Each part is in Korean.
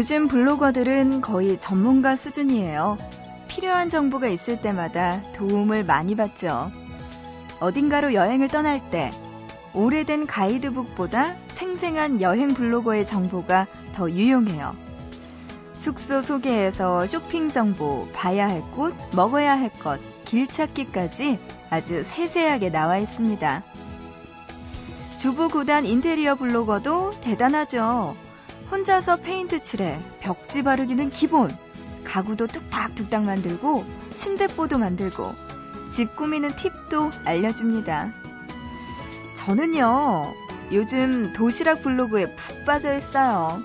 요즘 블로거들은 거의 전문가 수준이에요. 필요한 정보가 있을 때마다 도움을 많이 받죠. 어딘가로 여행을 떠날 때 오래된 가이드북보다 생생한 여행 블로거의 정보가 더 유용해요. 숙소 소개에서 쇼핑 정보, 봐야 할 곳, 먹어야 할 것, 길 찾기까지 아주 세세하게 나와 있습니다. 주부 구단 인테리어 블로거도 대단하죠. 혼자서 페인트 칠해, 벽지 바르기는 기본. 가구도 뚝딱뚝딱 만들고, 침대뽀도 만들고, 집 꾸미는 팁도 알려줍니다. 저는요, 요즘 도시락 블로그에 푹 빠져 있어요.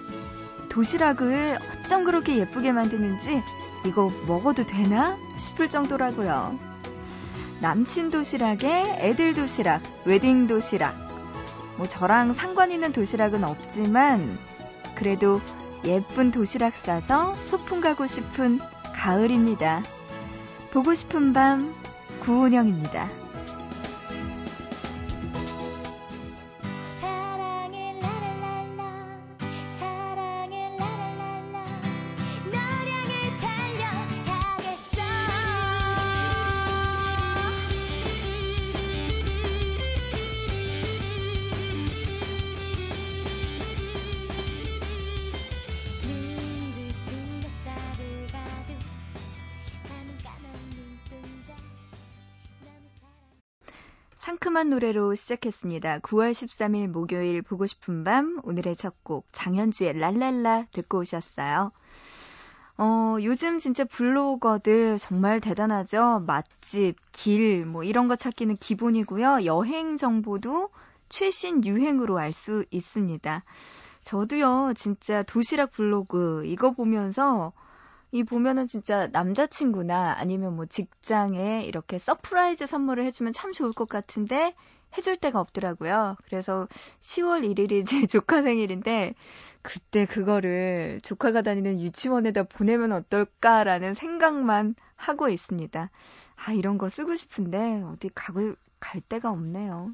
도시락을 어쩜 그렇게 예쁘게 만드는지 이거 먹어도 되나 싶을 정도라고요. 남친 도시락에 애들 도시락, 웨딩 도시락. 뭐 저랑 상관 있는 도시락은 없지만 그래도 예쁜 도시락 싸서 소풍 가고 싶은 가을입니다. 보고 싶은 밤 구은영입니다. 상큼한 노래로 시작했습니다. 9월 13일 목요일 보고 싶은 밤 오늘의 첫 곡 장현주의 랄랄라 듣고 오셨어요. 어, 요즘 진짜 블로거들 정말 대단하죠. 맛집, 길, 뭐 이런 거 찾기는 기본이고요. 여행 정보도 최신 유행으로 알 수 있습니다. 저도요, 진짜 도시락 블로그 이거 보면서 이 보면은 진짜 남자친구나 아니면 뭐 직장에 이렇게 surprise 선물을 해주면 참 좋을 것 같은데 해줄 데가 없더라고요. 그래서 10월 1일이 제 조카 생일인데 그때 그거를 조카가 다니는 유치원에다 보내면 어떨까라는 생각만 하고 있습니다. 아, 이런 거 쓰고 싶은데 어디 가고 갈 데가 없네요.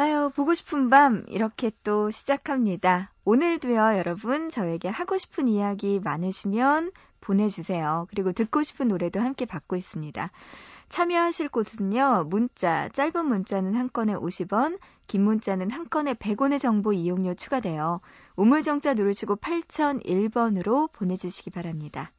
아유, 보고 싶은 밤 이렇게 또 시작합니다. 오늘도요, 여러분 저에게 하고 싶은 이야기 많으시면 보내주세요. 그리고 듣고 싶은 노래도 함께 받고 있습니다. 참여하실 곳은요, 문자, 짧은 문자는 한 건에 50원, 긴 문자는 한 건에 100원의 정보 이용료 추가돼요. 우물정자 누르시고 8001번으로 보내주시기 바랍니다.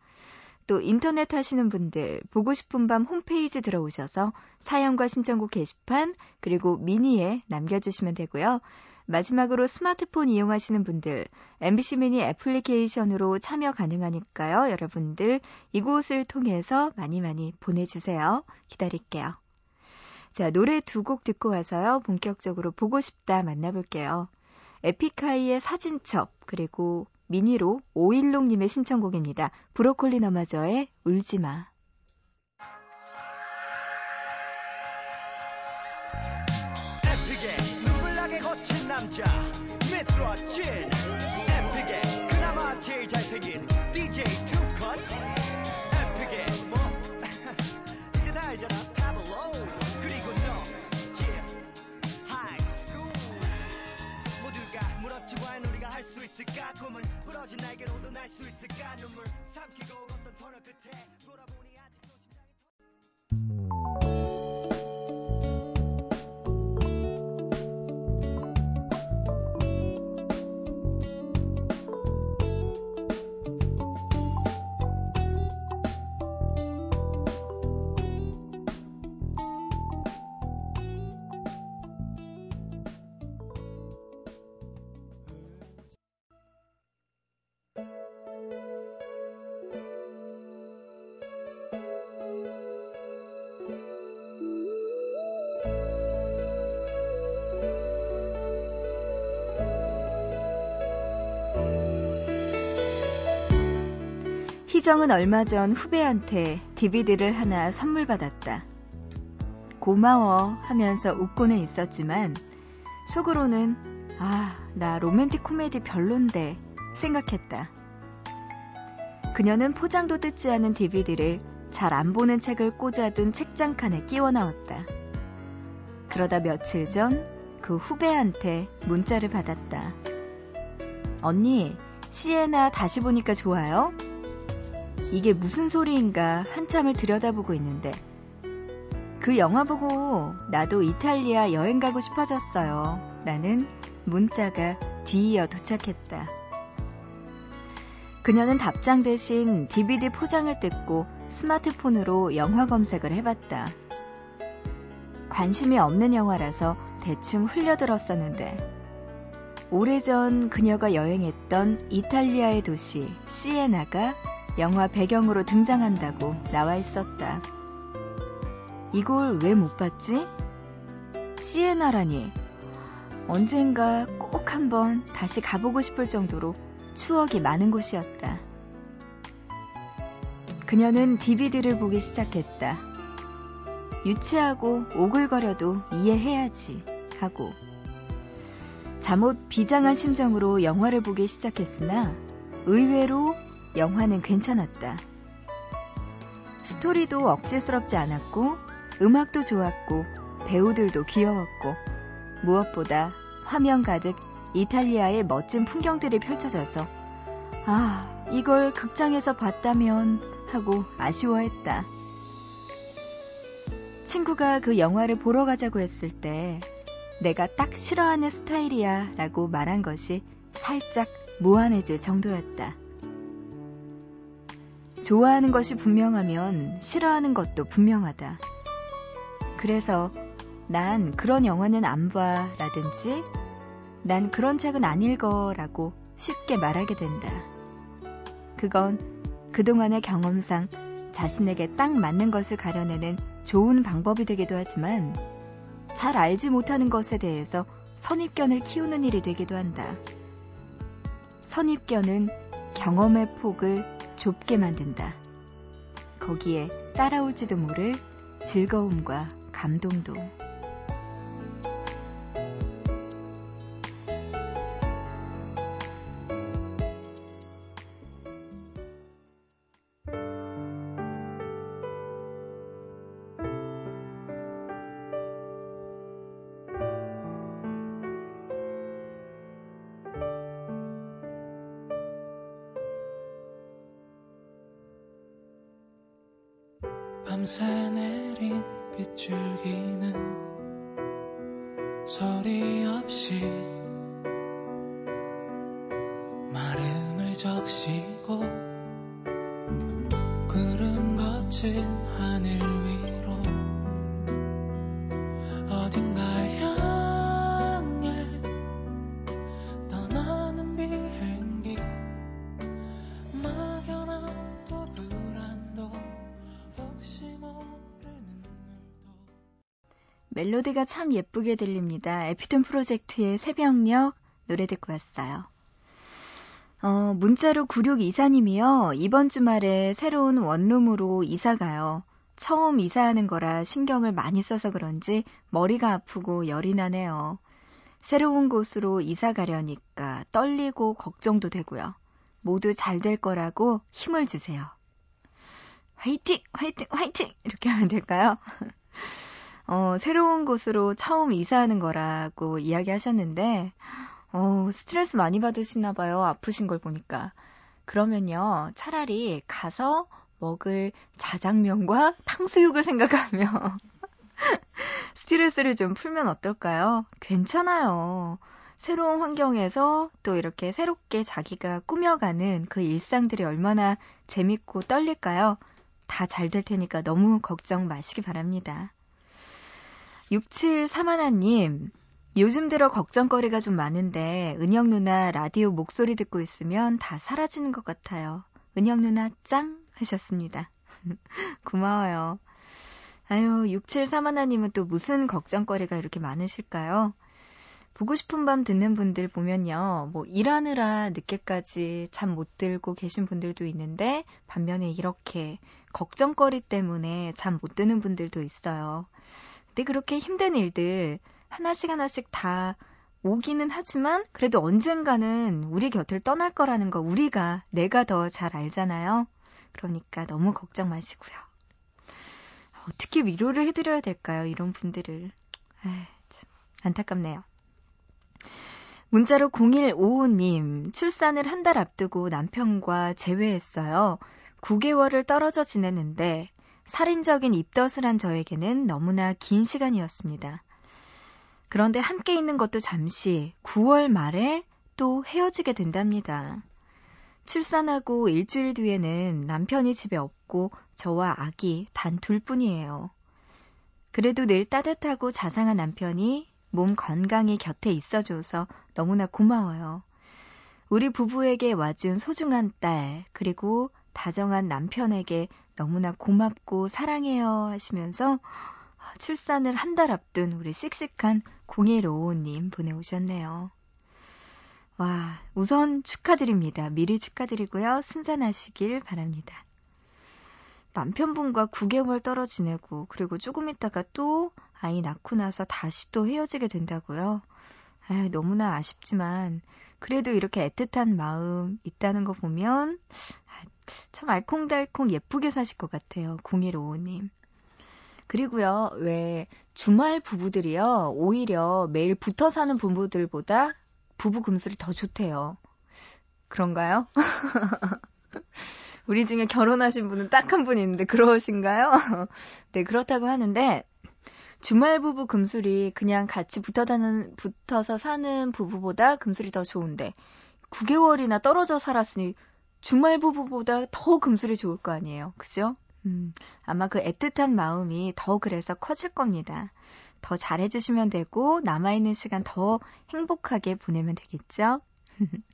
또 인터넷 하시는 분들 보고 싶은 밤 홈페이지 들어오셔서 사연과 신청곡 게시판 그리고 미니에 남겨주시면 되고요. 마지막으로 스마트폰 이용하시는 분들 MBC 미니 애플리케이션으로 참여 가능하니까요. 여러분들 이곳을 통해서 많이 많이 보내주세요. 기다릴게요. 자, 노래 두 곡 듣고 와서요. 본격적으로 보고 싶다 만나볼게요. 에픽하이의 사진첩 그리고 미니로 오일록님의 신청곡입니다. 브로콜리 너마저의 울지마. 수 있을까 눈물 삼키고 어떤 터널 끝에 희정은 얼마 전 후배한테 DVD를 하나 선물 받았다. 고마워 하면서 웃고는 있었지만 속으로는 아, 나 로맨틱 코미디 별론데 생각했다. 그녀는 포장도 뜯지 않은 DVD를 잘 안 보는 책을 꽂아둔 책장 칸에 끼워 넣었다. 그러다 며칠 전 그 후배한테 문자를 받았다. 언니, 시에나 다시 보니까 좋아요? 이게 무슨 소리인가 한참을 들여다보고 있는데 그 영화 보고 나도 이탈리아 여행 가고 싶어졌어요. 라는 문자가 뒤이어 도착했다. 그녀는 답장 대신 DVD 포장을 뜯고 스마트폰으로 영화 검색을 해봤다. 관심이 없는 영화라서 대충 흘려들었었는데 오래전 그녀가 여행했던 이탈리아의 도시 시에나가 영화 배경으로 등장한다고 나와 있었다. 이걸 왜 못 봤지? 시에나라니. 언젠가 꼭 한번 다시 가보고 싶을 정도로 추억이 많은 곳이었다. 그녀는 DVD를 보기 시작했다. 유치하고 오글거려도 이해해야지 하고 잠옷 비장한 심정으로 영화를 보기 시작했으나 의외로 영화는 괜찮았다. 스토리도 억제스럽지 않았고 음악도 좋았고 배우들도 귀여웠고 무엇보다 화면 가득 이탈리아의 멋진 풍경들이 펼쳐져서 아, 이걸 극장에서 봤다면 하고 아쉬워했다. 친구가 그 영화를 보러 가자고 했을 때 내가 딱 싫어하는 스타일이야 라고 말한 것이 살짝 무한해질 정도였다. 좋아하는 것이 분명하면 싫어하는 것도 분명하다. 그래서 난 그런 영화는 안 봐 라든지 난 그런 책은 안 읽어 라고 쉽게 말하게 된다. 그건 그동안의 경험상 자신에게 딱 맞는 것을 가려내는 좋은 방법이 되기도 하지만 잘 알지 못하는 것에 대해서 선입견을 키우는 일이 되기도 한다. 선입견은 경험의 폭을 좁게 만든다. 거기에 따라올지도 모를 즐거움과 감동도. 적시고 구름 거친 하늘 위로 어딘가에 향해 떠나는 비행기 막연함도 불안도 혹시 모르는 물도 멜로디가 참 예쁘게 들립니다. 에피톤 프로젝트의 새벽녘 노래 듣고 왔어요. 어, 문자로 9624님이요. 이번 주말에 새로운 원룸으로 이사 가요. 처음 이사하는 거라 신경을 많이 써서 그런지 머리가 아프고 열이 나네요. 새로운 곳으로 이사 가려니까 떨리고 걱정도 되고요. 모두 잘 될 거라고 힘을 주세요. 화이팅! 화이팅! 화이팅! 이렇게 하면 될까요? 어, 새로운 곳으로 처음 이사하는 거라고 이야기하셨는데, 어, 스트레스 많이 받으시나 봐요. 아프신 걸 보니까. 그러면요, 차라리 가서 먹을 자장면과 탕수육을 생각하며 스트레스를 좀 풀면 어떨까요? 괜찮아요. 새로운 환경에서 또 이렇게 새롭게 자기가 꾸며가는 그 일상들이 얼마나 재밌고 떨릴까요? 다 잘 될 테니까 너무 걱정 마시기 바랍니다. 6731님, 요즘 들어 걱정거리가 좀 많은데, 은영 누나 라디오 목소리 듣고 있으면 다 사라지는 것 같아요. 은영 누나 짱! 하셨습니다. 고마워요. 아유, 6731님은 또 무슨 걱정거리가 이렇게 많으실까요? 보고 싶은 밤 듣는 분들 보면요. 뭐 일하느라 늦게까지 잠 못 들고 계신 분들도 있는데 반면에 이렇게 걱정거리 때문에 잠 못 드는 분들도 있어요. 근데 그렇게 힘든 일들 하나씩 하나씩 다 오기는 하지만 그래도 언젠가는 우리 곁을 떠날 거라는 거 우리가 내가 더 잘 알잖아요. 그러니까 너무 걱정 마시고요. 어떻게 위로를 해드려야 될까요? 이런 분들을. 에이, 참 안타깝네요. 문자로 0155님, 출산을 한 달 앞두고 남편과 재회했어요. 9개월을 떨어져 지냈는데, 살인적인 입덧을 한 저에게는 너무나 긴 시간이었습니다. 그런데 함께 있는 것도 잠시 9월 말에 또 헤어지게 된답니다. 출산하고 일주일 뒤에는 남편이 집에 없고 저와 아기 단 둘 뿐이에요. 그래도 늘 따뜻하고 자상한 남편이 몸 건강히 곁에 있어줘서 너무나 고마워요. 우리 부부에게 와준 소중한 딸, 그리고 다정한 남편에게 너무나 고맙고 사랑해요 하시면서 출산을 한 달 앞둔 우리 씩씩한 0155님 보내오셨네요. 와, 우선 축하드립니다. 미리 축하드리고요. 순산하시길 바랍니다. 남편분과 9개월 떨어 지내고, 그리고 조금 있다가 또 아이 낳고 나서 다시 또 헤어지게 된다고요? 아유, 너무나 아쉽지만, 그래도 이렇게 애틋한 마음 있다는 거 보면, 아, 참 알콩달콩 예쁘게 사실 것 같아요. 0155님. 그리고요, 왜 주말 부부들이요, 오히려 매일 붙어 사는 부부들보다 부부 금술이 더 좋대요. 그런가요? 우리 중에 결혼하신 분은 딱 한 분 있는데 그러신가요? 네, 그렇다고 하는데 주말 부부 금술이 그냥 같이 붙어 다는 붙어서 사는 부부보다 금술이 더 좋은데 9개월이나 떨어져 살았으니 주말 부부보다 더 금술이 좋을 거 아니에요. 그죠? 음, 아마 그 애틋한 마음이 더 그래서 커질 겁니다. 더 잘해주시면 되고, 남아있는 시간 더 행복하게 보내면 되겠죠?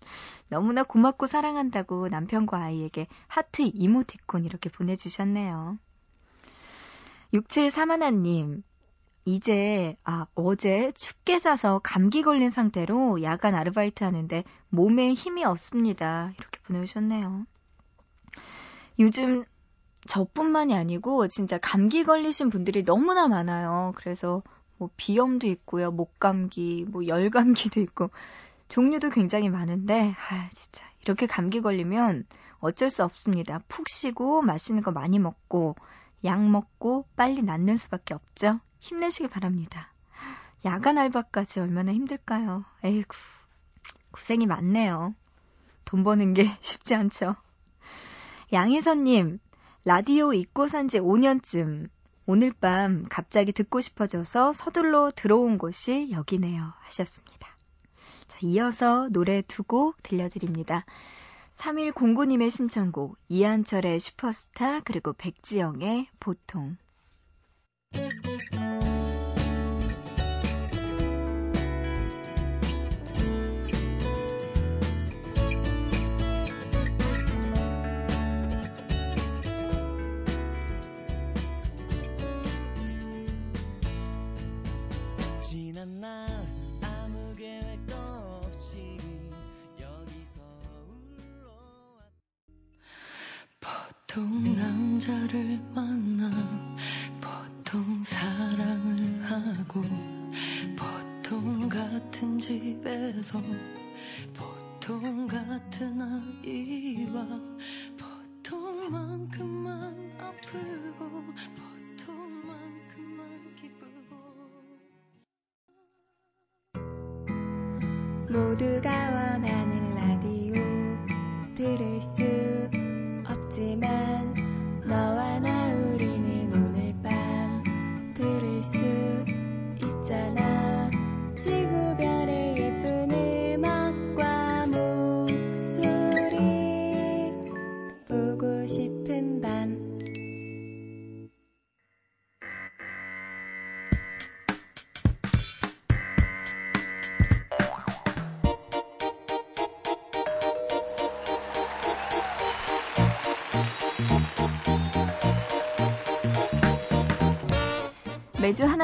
너무나 고맙고 사랑한다고 남편과 아이에게 하트 이모티콘 이렇게 보내주셨네요. 6731님, 이제, 아, 어제 춥게 자서 감기 걸린 상태로 야간 아르바이트 하는데 몸에 힘이 없습니다. 이렇게 보내주셨네요. 요즘 저뿐만이 아니고 진짜 감기 걸리신 분들이 너무나 많아요. 그래서 뭐 비염도 있고요. 목감기, 뭐 열감기도 있고 종류도 굉장히 많은데 아 진짜 이렇게 감기 걸리면 어쩔 수 없습니다. 푹 쉬고 맛있는 거 많이 먹고 약 먹고 빨리 낫는 수밖에 없죠. 힘내시기 바랍니다. 야간 알바까지 얼마나 힘들까요? 에이구 고생이 많네요. 돈 버는 게 쉽지 않죠. 양희선님, 라디오 잊고 산 지 5년쯤. 오늘 밤 갑자기 듣고 싶어져서 서둘러 들어온 곳이 여기네요. 하셨습니다. 자, 이어서 노래 두 곡 들려드립니다. 3109님의 신청곡, 이한철의 슈퍼스타, 그리고 백지영의 보통. 보통 남자를 만나 보통 사랑을 하고 보통 같은 집에서 보통 같은 아이와 보통만큼만 아프고 보통만큼만 기쁘고. 모두가 원하는 라디오 들을 수 없지만 너와 나 우리는 오늘 밤 들을 수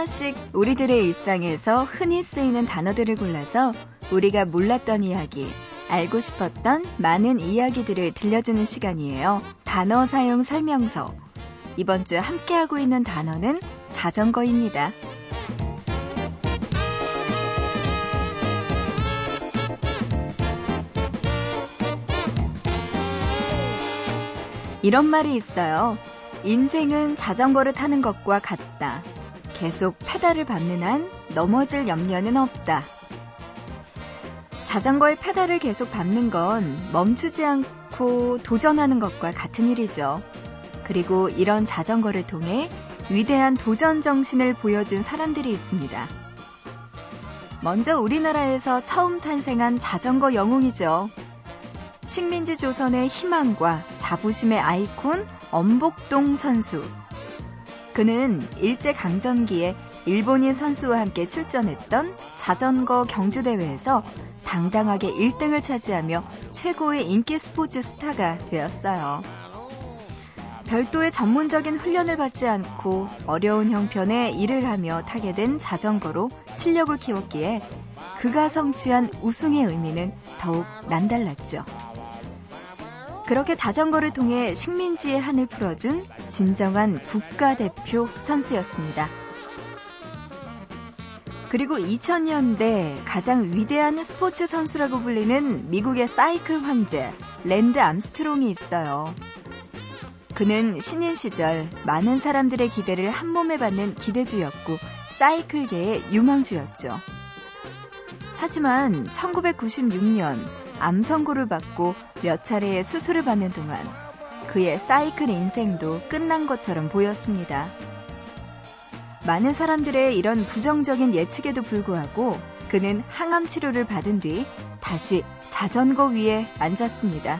하나씩 우리들의 일상에서 흔히 쓰이는 단어들을 골라서 우리가 몰랐던 이야기, 알고 싶었던 많은 이야기들을 들려주는 시간이에요. 단어 사용 설명서. 이번 주 함께하고 있는 단어는 자전거입니다. 이런 말이 있어요. 인생은 자전거를 타는 것과 같다. 계속 페달을 밟는 한 넘어질 염려는 없다. 자전거의 페달을 계속 밟는 건 멈추지 않고 도전하는 것과 같은 일이죠. 그리고 이런 자전거를 통해 위대한 도전 정신을 보여준 사람들이 있습니다. 먼저 우리나라에서 처음 탄생한 자전거 영웅이죠. 식민지 조선의 희망과 자부심의 아이콘 엄복동 선수. 그는 일제강점기에 일본인 선수와 함께 출전했던 자전거 경주대회에서 당당하게 1등을 차지하며 최고의 인기 스포츠 스타가 되었어요. 별도의 전문적인 훈련을 받지 않고 어려운 형편의 일을 하며 타게 된 자전거로 실력을 키웠기에 그가 성취한 우승의 의미는 더욱 남달랐죠. 그렇게 자전거를 통해 식민지의 한을 풀어준 진정한 국가대표 선수였습니다. 그리고 2000년대 가장 위대한 스포츠 선수라고 불리는 미국의 사이클 황제 랜스 암스트롱이 있어요. 그는 신인 시절 많은 사람들의 기대를 한 몸에 받는 기대주였고 사이클계의 유망주였죠. 하지만 1996년 암 선고를 받고 몇 차례의 수술을 받는 동안 그의 사이클 인생도 끝난 것처럼 보였습니다. 많은 사람들의 이런 부정적인 예측에도 불구하고 그는 항암 치료를 받은 뒤 다시 자전거 위에 앉았습니다.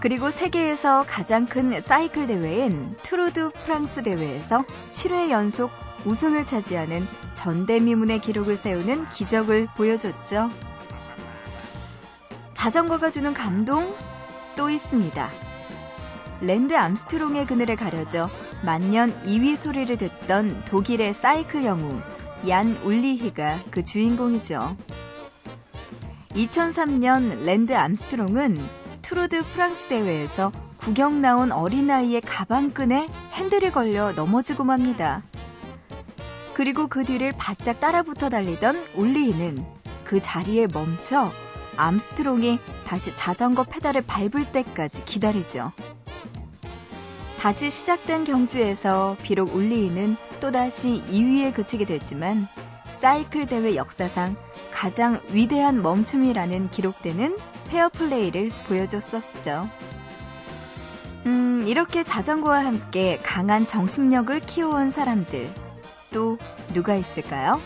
그리고 세계에서 가장 큰 사이클 대회인 투르 드 프랑스 대회에서 7회 연속 우승을 차지하는 전대미문의 기록을 세우는 기적을 보여줬죠. 자전거가 주는 감동 또 있습니다. 랜스 암스트롱의 그늘에 가려져 만년 2위 소리를 듣던 독일의 사이클 영웅 얀 울리히가 그 주인공이죠. 2003년 랜스 암스트롱은 투르 드 프랑스 대회에서 구경 나온 어린아이의 가방끈에 핸들이 걸려 넘어지고 맙니다. 그리고 그 뒤를 바짝 따라붙어 달리던 울리히는 그 자리에 멈춰 암스트롱이 다시 자전거 페달을 밟을 때까지 기다리죠. 다시 시작된 경주에서 비록 울리히는 또다시 2위에 그치게 됐지만 사이클 대회 역사상 가장 위대한 멈춤이라는 기록되는 페어플레이를 보여줬었죠. 음, 이렇게 자전거와 함께 강한 정신력을 키워온 사람들 또 누가 있을까요?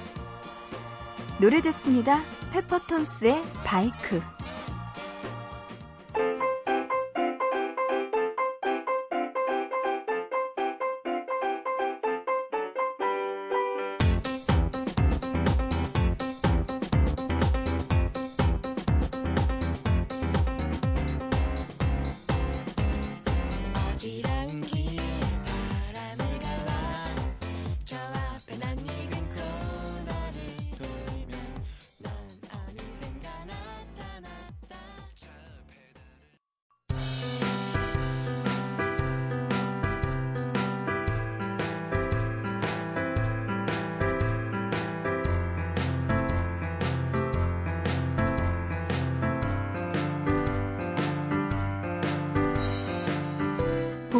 노래 듣습니다. 페퍼톤스의 바이크.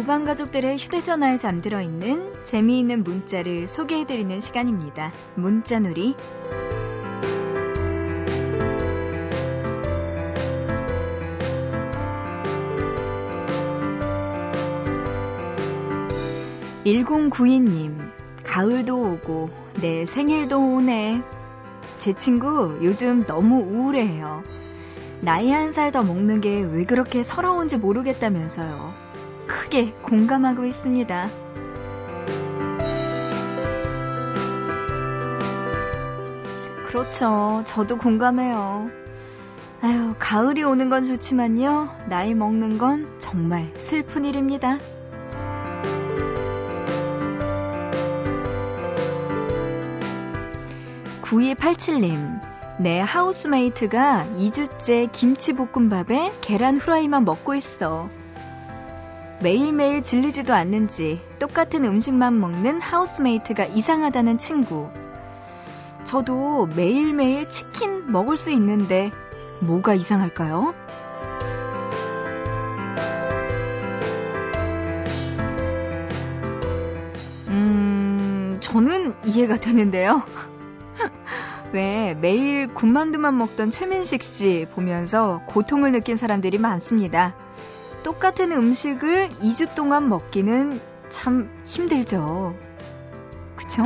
보방 가족들의 휴대전화에 잠들어 있는 재미있는 문자를 소개해드리는 시간입니다. 문자놀이. (1092님) 가을도 오고 내 생일도 오네 제 친구 요즘 너무 우울해해요 나이 한 살 더 먹는 게 왜 그렇게 서러운지 모르겠다면서요 크게 공감하고 있습니다. 그렇죠. 저도 공감해요. 아유, 가을이 오는 건 좋지만요. 나이 먹는 건 정말 슬픈 일입니다. 9287님, 내 하우스메이트가 2주째 김치볶음밥에 계란 후라이만 먹고 있어. 매일매일 질리지도 않는지 똑같은 음식만 먹는 하우스메이트가 이상하다는 친구. 저도 매일매일 치킨 먹을 수 있는데 뭐가 이상할까요? 음, 저는 이해가 되는데요. 왜 매일 군만두만 먹던 최민식 씨 보면서 고통을 느낀 사람들이 많습니다. 똑같은 음식을 2주 동안 먹기는 참 힘들죠. 그쵸?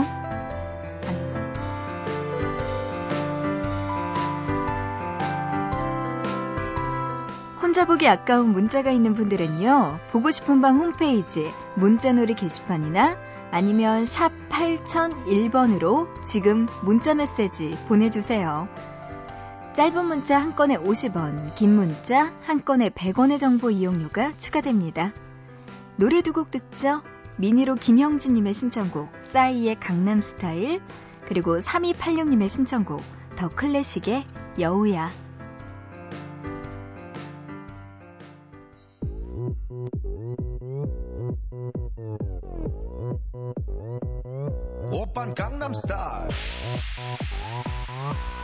혼자 보기 아까운 문자가 있는 분들은요, 보고 싶은 밤 홈페이지 문자놀이 게시판이나 아니면 샵 8001번으로 지금 문자 메시지 보내주세요. 짧은 문자 한 건에 50원, 긴 문자 한 건에 100원의 정보 이용료가 추가됩니다. 노래 두 곡 듣죠? 미니로 김형진님의 신청곡 싸이의 강남 스타일 그리고 3286님의 신청곡 더 클래식의 여우야 오빤 강남스타일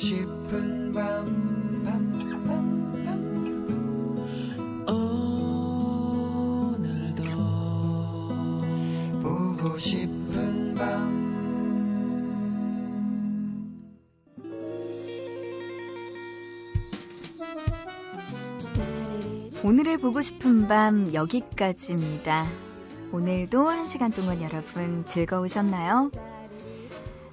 싶은 밤 오늘도 보고 싶은 밤 오늘의 보고 싶은 밤 여기까지입니다. 오늘도 한 시간 동안 여러분 즐거우셨나요?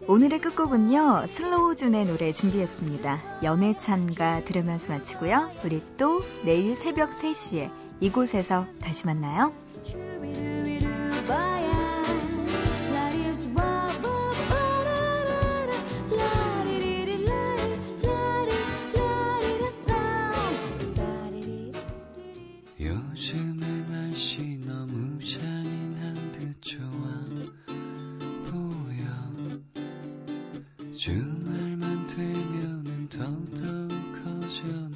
오늘의 끝곡은요, 슬로우준의 노래 준비했습니다. 연애찬가 들으면서 마치고요. 우리 또 내일 새벽 3시에 이곳에서 다시 만나요. 주말만 되면은 더더욱 커져내지